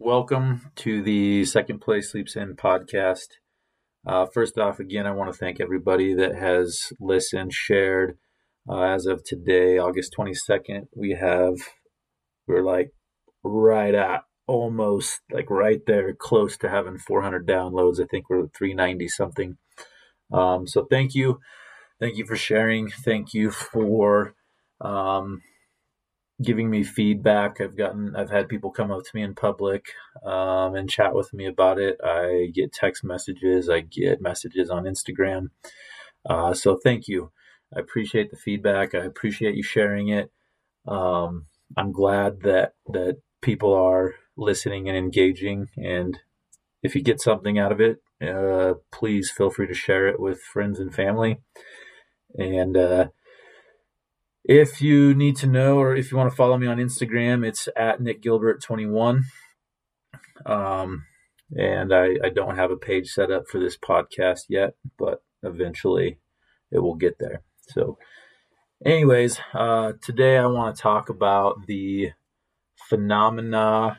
Welcome to the Second Place Sleeps In podcast. Uh, first off, again, I want to thank everybody that has listened, shared. Uh, as of today, August 22nd, we have, we're like right at almost like right there, close to having 400 downloads. I think we're at 390 something. Um, so thank you. Thank you for sharing. Thank you for um, giving me feedback. I've gotten, I've had people come up to me in public um, and chat with me about it. I get text messages, I get messages on Instagram. Uh, so thank you. I appreciate the feedback. I appreciate you sharing it. Um, I'm glad that that people are listening and engaging. And if you get something out of it, uh, please feel free to share it with friends and family. And uh, if you need to know or if you want to follow me on Instagram, it's at Nick Gilbert21. Um, and I, I don't have a page set up for this podcast yet, but eventually it will get there. So, anyways, uh, today I want to talk about the phenomena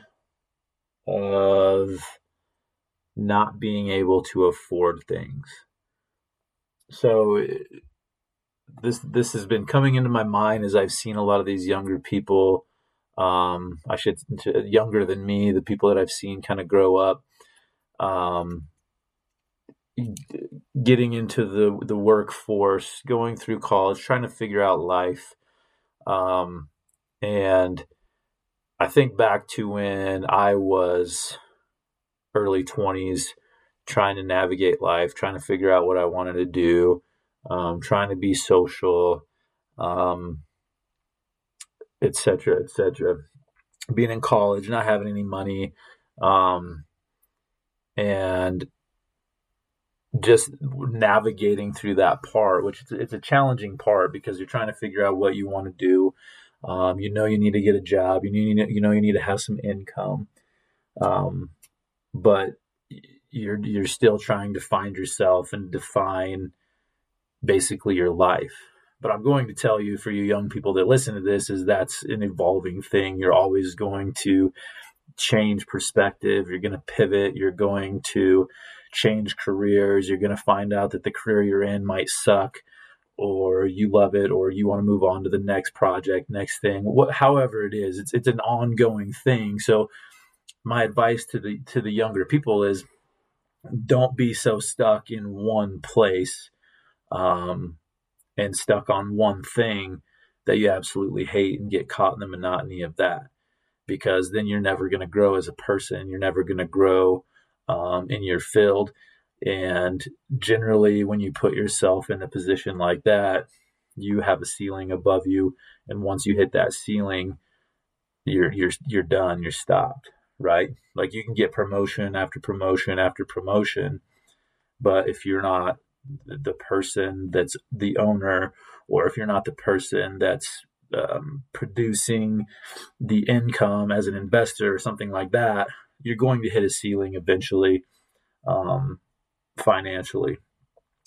of not being able to afford things. So, this this has been coming into my mind as I've seen a lot of these younger people, um, I should younger than me, the people that I've seen kind of grow up, um, getting into the the workforce, going through college, trying to figure out life, um, and I think back to when I was early twenties, trying to navigate life, trying to figure out what I wanted to do um, trying to be social, um, etc., etc. Being in college, not having any money, um, and just navigating through that part, which it's, it's, a challenging part because you're trying to figure out what you want to do. Um, you know, you need to get a job. You need, you know, you need to have some income, um, but you're you're still trying to find yourself and define basically your life. But I'm going to tell you for you young people that listen to this is that's an evolving thing. You're always going to change perspective, you're going to pivot, you're going to change careers, you're going to find out that the career you're in might suck or you love it or you want to move on to the next project, next thing. What however it is, it's it's an ongoing thing. So my advice to the to the younger people is don't be so stuck in one place um, and stuck on one thing that you absolutely hate and get caught in the monotony of that. Because then you're never going to grow as a person. You're never going to grow um, in your field. And generally when you put yourself in a position like that you have a ceiling above you. And once you hit that ceiling you're you're you're done. You're stopped right? Like you can get promotion after promotion after promotion. But if you're not the person that's the owner, or if you're not the person that's um, producing the income as an investor or something like that, you're going to hit a ceiling eventually um, financially.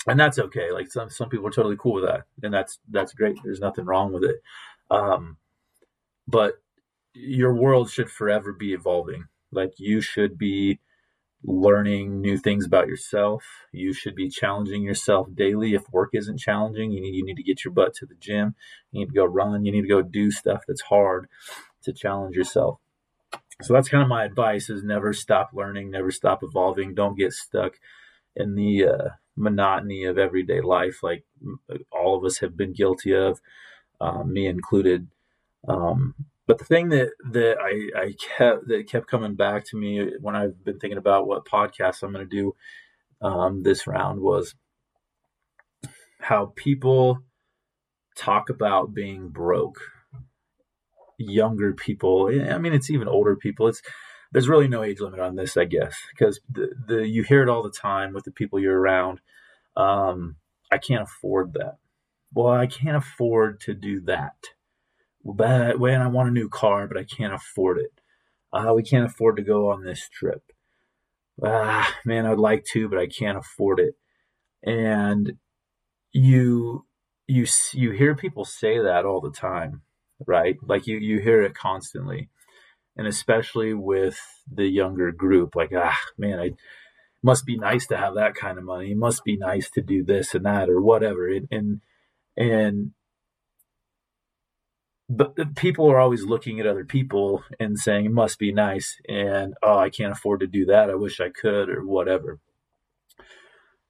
And that's okay. Like some, some people are totally cool with that. And that's, that's great. There's nothing wrong with it. Um, but your world should forever be evolving. Like you should be learning new things about yourself. You should be challenging yourself daily. If work isn't challenging, you need you need to get your butt to the gym. You need to go run. You need to go do stuff that's hard to challenge yourself. So that's kind of my advice: is never stop learning, never stop evolving. Don't get stuck in the uh, monotony of everyday life, like all of us have been guilty of, um, me included. Um, but the thing that that I, I kept that kept coming back to me when I've been thinking about what podcast I'm going to do um, this round was how people talk about being broke. Younger people, I mean, it's even older people. It's there's really no age limit on this, I guess, because the, the you hear it all the time with the people you're around. Um, I can't afford that. Well, I can't afford to do that but when I want a new car, but I can't afford it. Uh, we can't afford to go on this trip. Ah, man, I'd like to, but I can't afford it. And you, you, you hear people say that all the time, right? Like you, you hear it constantly. and especially with the younger group like ah man i must be nice to have that kind of money it must be nice to do this and that or whatever and and, and but people are always looking at other people and saying it must be nice and oh i can't afford to do that. I wish i could or whatever.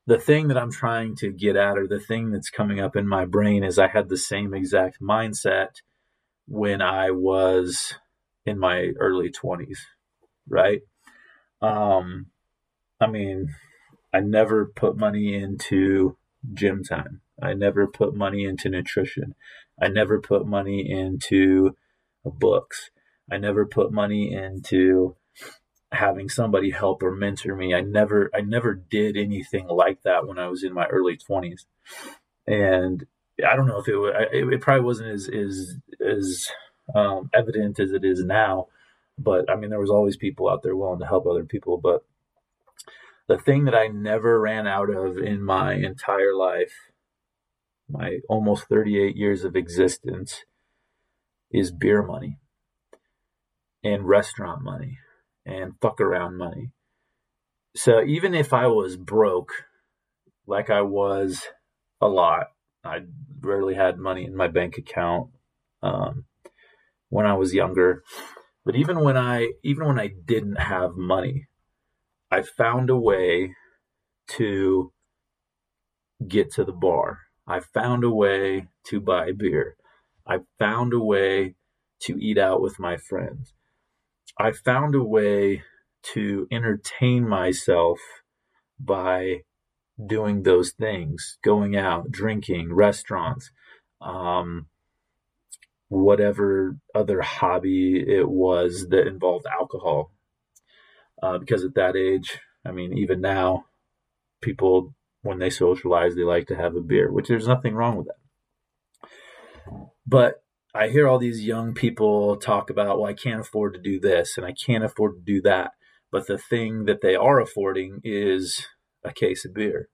The thing that i'm trying to get at or the thing that's coming up in my brain is i had the same exact mindset when i was in my early 20s right? Um i mean i never put money into gym time. I never put money into nutrition I never put money into books. I never put money into having somebody help or mentor me. I never I never did anything like that when I was in my early 20s. And I don't know if it it, it probably wasn't as as as um, evident as it is now, but I mean there was always people out there willing to help other people, but the thing that I never ran out of in my entire life my almost 38 years of existence is beer money and restaurant money and fuck around money. So even if I was broke, like I was a lot, I rarely had money in my bank account um, when I was younger. But even when I even when I didn't have money, I found a way to get to the bar I found a way to buy beer. I found a way to eat out with my friends. I found a way to entertain myself by doing those things going out, drinking, restaurants, um, whatever other hobby it was that involved alcohol. Uh, because at that age, I mean, even now, people when they socialize, they like to have a beer, which there's nothing wrong with that. But I hear all these young people talk about, well, I can't afford to do this and I can't afford to do that. But the thing that they are affording is a case of beer,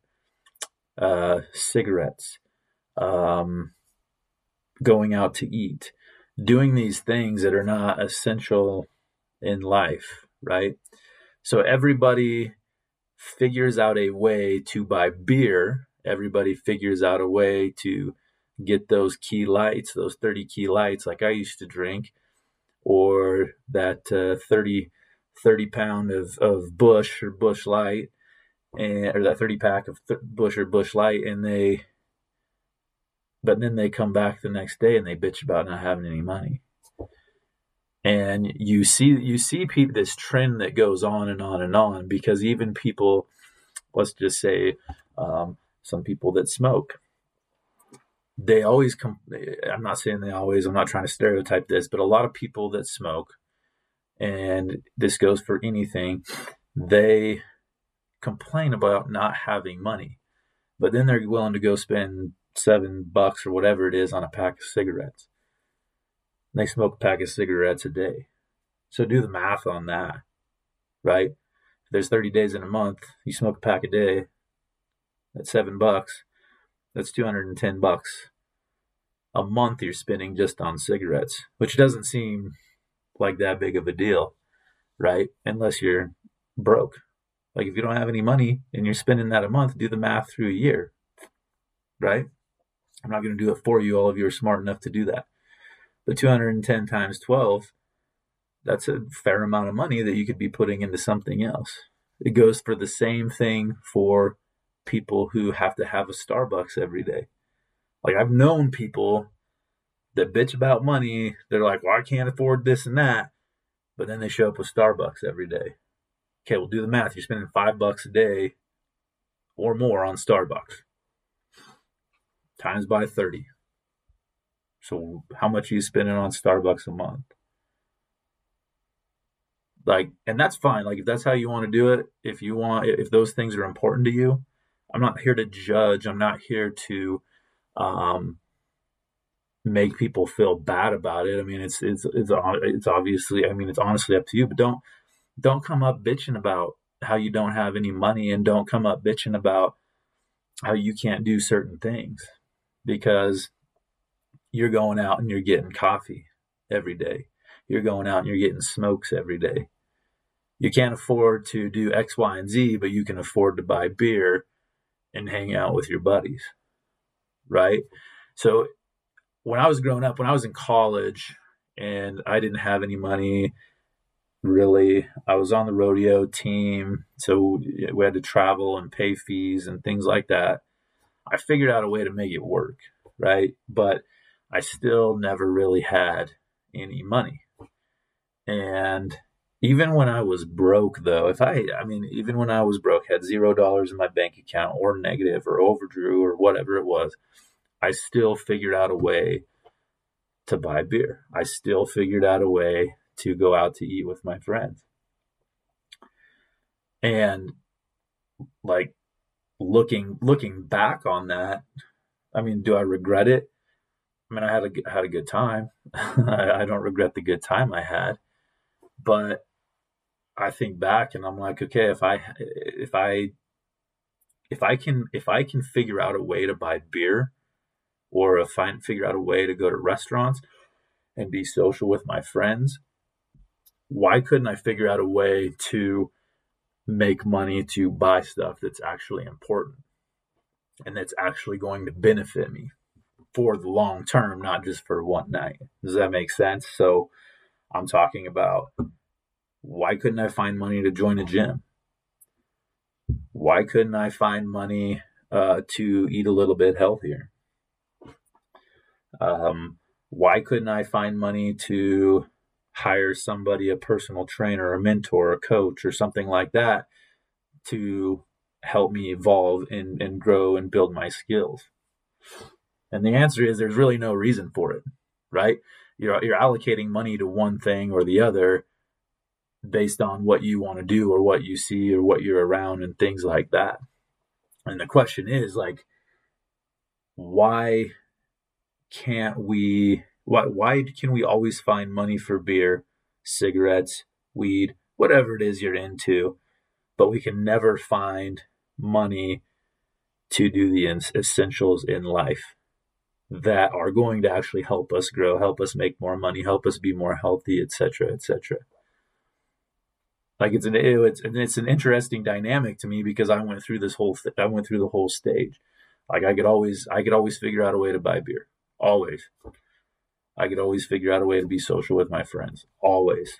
uh, cigarettes, um, going out to eat, doing these things that are not essential in life, right? So everybody figures out a way to buy beer. Everybody figures out a way to get those key lights, those 30 key lights, like I used to drink, or that uh, 30, 30 pound of, of Busch or Busch Light, and or that 30 pack of th- Busch or Busch Light, and they, but then they come back the next day and they bitch about not having any money and you see you see people this trend that goes on and on and on because even people let's just say um, some people that smoke they always come i'm not saying they always i'm not trying to stereotype this but a lot of people that smoke and this goes for anything they complain about not having money but then they're willing to go spend seven bucks or whatever it is on a pack of cigarettes they smoke a pack of cigarettes a day. So do the math on that, right? If there's 30 days in a month, you smoke a pack a day, that's seven bucks. That's 210 bucks a month you're spending just on cigarettes, which doesn't seem like that big of a deal, right? Unless you're broke. Like if you don't have any money and you're spending that a month, do the math through a year, right? I'm not going to do it for you. All of you are smart enough to do that. But 210 times 12, that's a fair amount of money that you could be putting into something else. It goes for the same thing for people who have to have a Starbucks every day. Like I've known people that bitch about money. They're like, well, I can't afford this and that. But then they show up with Starbucks every day. Okay, we'll do the math. You're spending five bucks a day or more on Starbucks. Times by 30. So how much are you spending on Starbucks a month? Like, and that's fine. Like, if that's how you want to do it, if you want, if those things are important to you, I'm not here to judge. I'm not here to um, make people feel bad about it. I mean, it's it's it's it's obviously. I mean, it's honestly up to you. But don't don't come up bitching about how you don't have any money, and don't come up bitching about how you can't do certain things because you're going out and you're getting coffee every day. you're going out and you're getting smokes every day. You can't afford to do X, Y, and Z, but you can afford to buy beer and hang out with your buddies. Right? So when I was growing up, when I was in college and I didn't have any money really, I was on the rodeo team. So we had to travel and pay fees and things like that. I figured out a way to make it work. Right. But I still never really had any money. And even when I was broke, though, if I, I mean, even when I was broke, had zero dollars in my bank account or negative or overdrew or whatever it was, I still figured out a way to buy beer. I still figured out a way to go out to eat with my friends. And like looking looking back on that, I mean, do I regret it? I mean, I had a had a good time. I, I don't regret the good time I had, but I think back and I'm like, okay, if I if I if I can if I can figure out a way to buy beer, or if I figure out a way to go to restaurants and be social with my friends, why couldn't I figure out a way to make money to buy stuff that's actually important and that's actually going to benefit me for the long term, not just for one night? Does that make sense? So I'm talking about why couldn't I find money to join a gym? Why couldn't I find money uh, to eat a little bit healthier? Um, why couldn't I find money to hire somebody, a personal trainer, a mentor, a coach, or something like that to help me evolve and, and grow and build my skills? And the answer is there's really no reason for it, right? You're, you're allocating money to one thing or the other based on what you want to do or what you see or what you're around and things like that. And the question is like, why can't we why why can we always find money for beer, cigarettes, weed, whatever it is you're into, but we can never find money to do the essentials in life that are going to actually help us grow, help us make more money, help us be more healthy, etc., etc. Like it's an it's it's an interesting dynamic to me because I went through this whole th- I went through the whole stage. Like I could always I could always figure out a way to buy beer. Always. I could always figure out a way to be social with my friends. Always.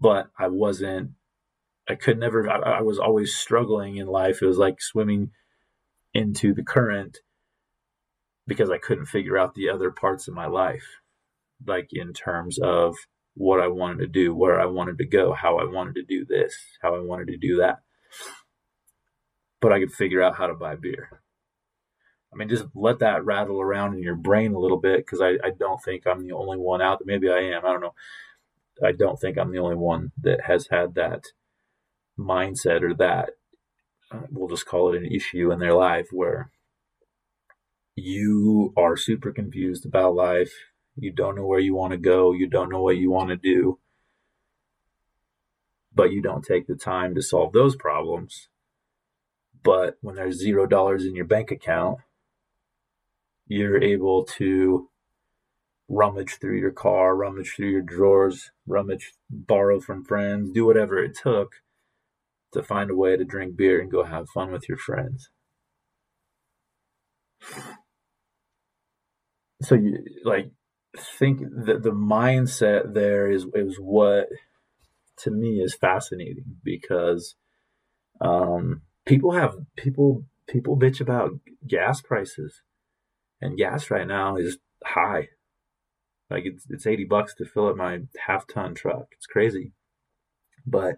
But I wasn't, I could never, I, I was always struggling in life. It was like swimming into the current because I couldn't figure out the other parts of my life, like in terms of what I wanted to do, where I wanted to go, how I wanted to do this, how I wanted to do that. But I could figure out how to buy beer. I mean, just let that rattle around in your brain a little bit because I, I don't think I'm the only one out there. Maybe I am. I don't know. I don't think I'm the only one that has had that mindset or that, uh, we'll just call it an issue in their life where you are super confused about life. You don't know where you want to go. You don't know what you want to do. But you don't take the time to solve those problems. But when there's zero dollars in your bank account, you're able to rummage through your car, rummage through your drawers, rummage, borrow from friends, do whatever it took to find a way to drink beer and go have fun with your friends. So you like think that the mindset there is is what to me is fascinating because um, people have people people bitch about gas prices and gas right now is high. Like it's it's eighty bucks to fill up my half ton truck. It's crazy, but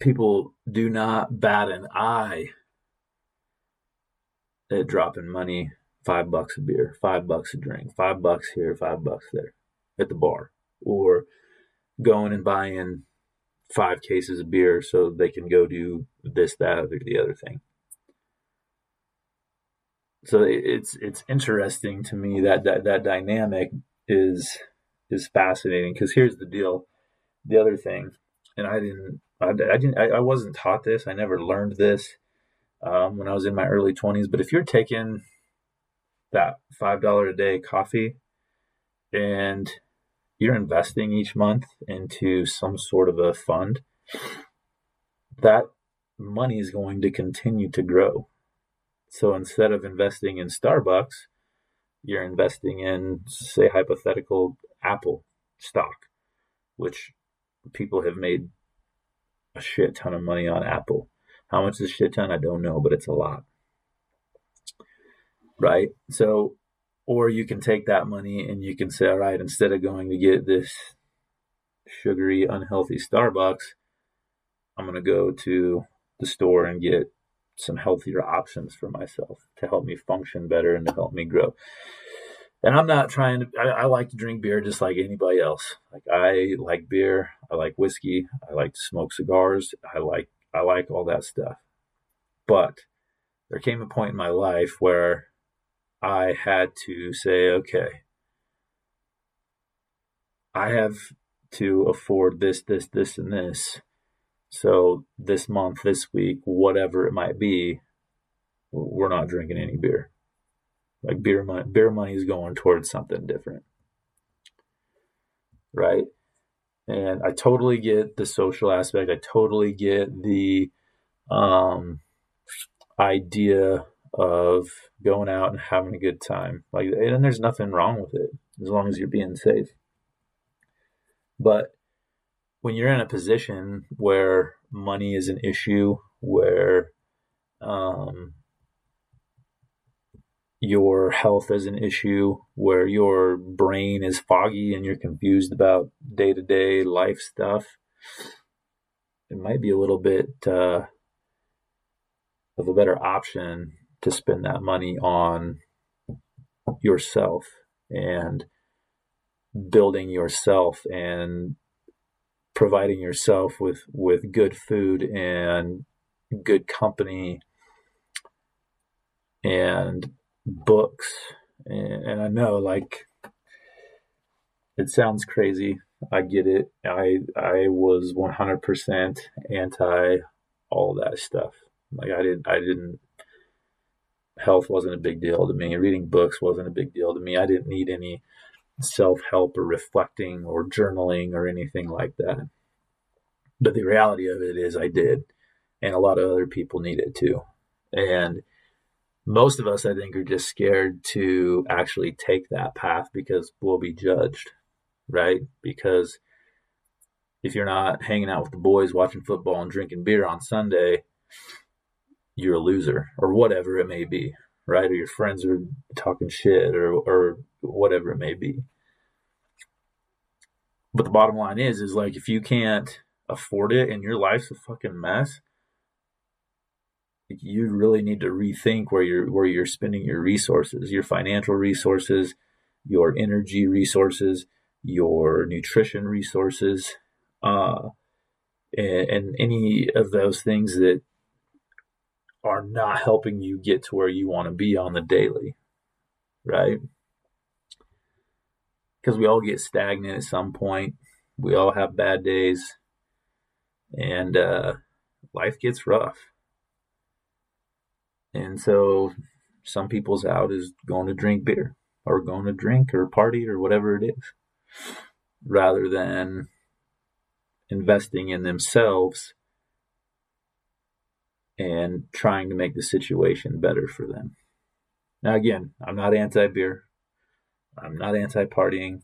people do not bat an eye at dropping money five bucks a beer, five bucks a drink, five bucks here, five bucks there at the bar, or going and buying five cases of beer so they can go do this, that, or the other thing. So it's it's interesting to me that that, that dynamic is is fascinating because here's the deal. The other thing and i didn't i, I didn't I, I, wasn't taught this. I never learned this um, when i was in my early 20s but if you're taking that five dollar a day coffee and you're investing each month into some sort of a fund, that money is going to continue to grow. So instead of investing in Starbucks, you're investing in, say, hypothetical Apple stock, which people have made a shit ton of money on Apple. How much is a shit ton? I don't know, but it's a lot. Right? So, or you can take that money and you can say, all right, instead of going to get this sugary, unhealthy Starbucks, I'm going to go to the store and get some healthier options for myself to help me function better and to help me grow. And I'm not trying to, I, I, like to drink beer just like anybody else. Like I like beer, I like whiskey, I like to smoke cigars, I like, I like all that stuff. But there came a point in my life where I had to say, okay, I have to afford this, this, this, and this so this month, this week, whatever it might be, we're not drinking any beer. Like beer money, beer money is going towards something different, right? And I totally get the social aspect. I totally get the um, idea of going out and having a good time. Like, and there's nothing wrong with it as long as you're being safe. But when you're in a position where money is an issue, where um, your health is an issue, where your brain is foggy and you're confused about day to day life stuff, it might be a little bit uh, of a better option to spend that money on yourself and building yourself and providing yourself with with good food and good company and books. And, and I know like it sounds crazy. I get it. I I was 100% anti all that stuff. Like I didn't I didn't health wasn't a big deal to me reading books wasn't a big deal to me I didn't need any self help or reflecting or journaling or anything like that. But the reality of it is, I did, and a lot of other people need it too. And most of us, I think, are just scared to actually take that path because we'll be judged, right? Because if you're not hanging out with the boys watching football and drinking beer on Sunday, you're a loser or whatever it may be, right? Or your friends are talking shit or, or whatever it may be. But the bottom line is, is like if you can't afford it and your life's a fucking mess, you really need to rethink where you're where you're spending your resources, your financial resources, your energy resources, your nutrition resources, uh, and, and any of those things that are not helping you get to where you want to be on the daily, right? because we all get stagnant at some point. We all have bad days, and uh, life gets rough. And so, some people's out is going to drink beer, or going to drink, or party, or whatever it is, rather than investing in themselves and trying to make the situation better for them. Now, again, I'm not anti beer. I'm not anti partying.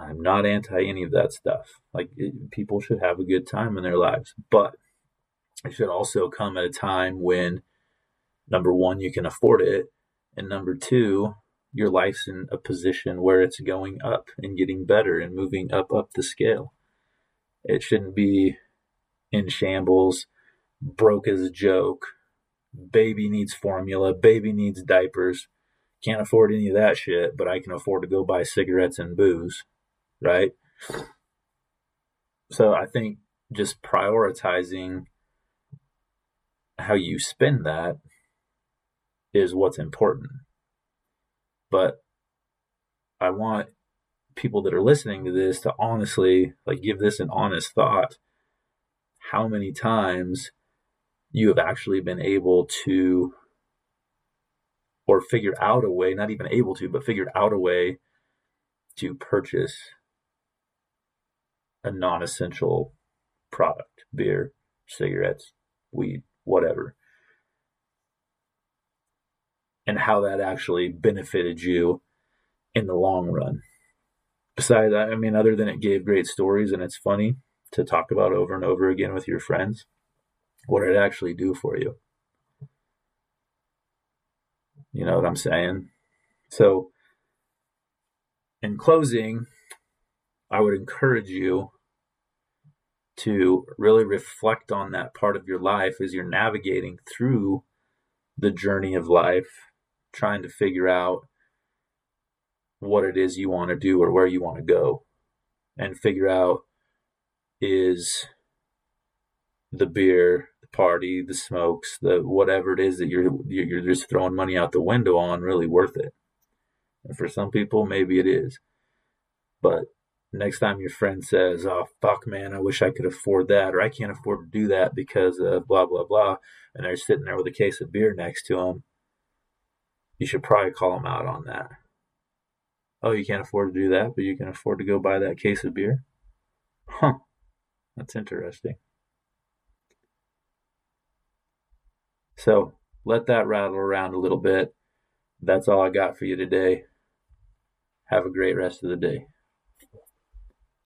I'm not anti any of that stuff. Like, it, people should have a good time in their lives, but it should also come at a time when, number one, you can afford it, and number two, your life's in a position where it's going up and getting better and moving up up the scale. It shouldn't be in shambles, broke as a joke, baby needs formula, baby needs diapers can't afford any of that shit, but I can afford to go buy cigarettes and booze, right? So I think just prioritizing how you spend that is what's important. But I want people that are listening to this to honestly like give this an honest thought how many times you have actually been able to or figured out a way, not even able to, but figured out a way to purchase a non essential product beer, cigarettes, weed, whatever and how that actually benefited you in the long run. Besides I mean, other than it gave great stories and it's funny to talk about over and over again with your friends, what it actually do for you? You know what I'm saying? So, in closing, I would encourage you to really reflect on that part of your life as you're navigating through the journey of life trying to figure out what it is you want to do or where you want to go and figure out is the beer party the smokes the whatever it is that you're you're just throwing money out the window on really worth it and for some people maybe it is but next time your friend says oh fuck man i wish i could afford that or i can't afford to do that because of blah blah blah and they're sitting there with a case of beer next to them you should probably call them out on that. Oh, you can't afford to do that, but you can afford to go buy that case of beer? Huh. That's interesting. So let that rattle around a little bit. That's all I got for you today. Have a great rest of the day.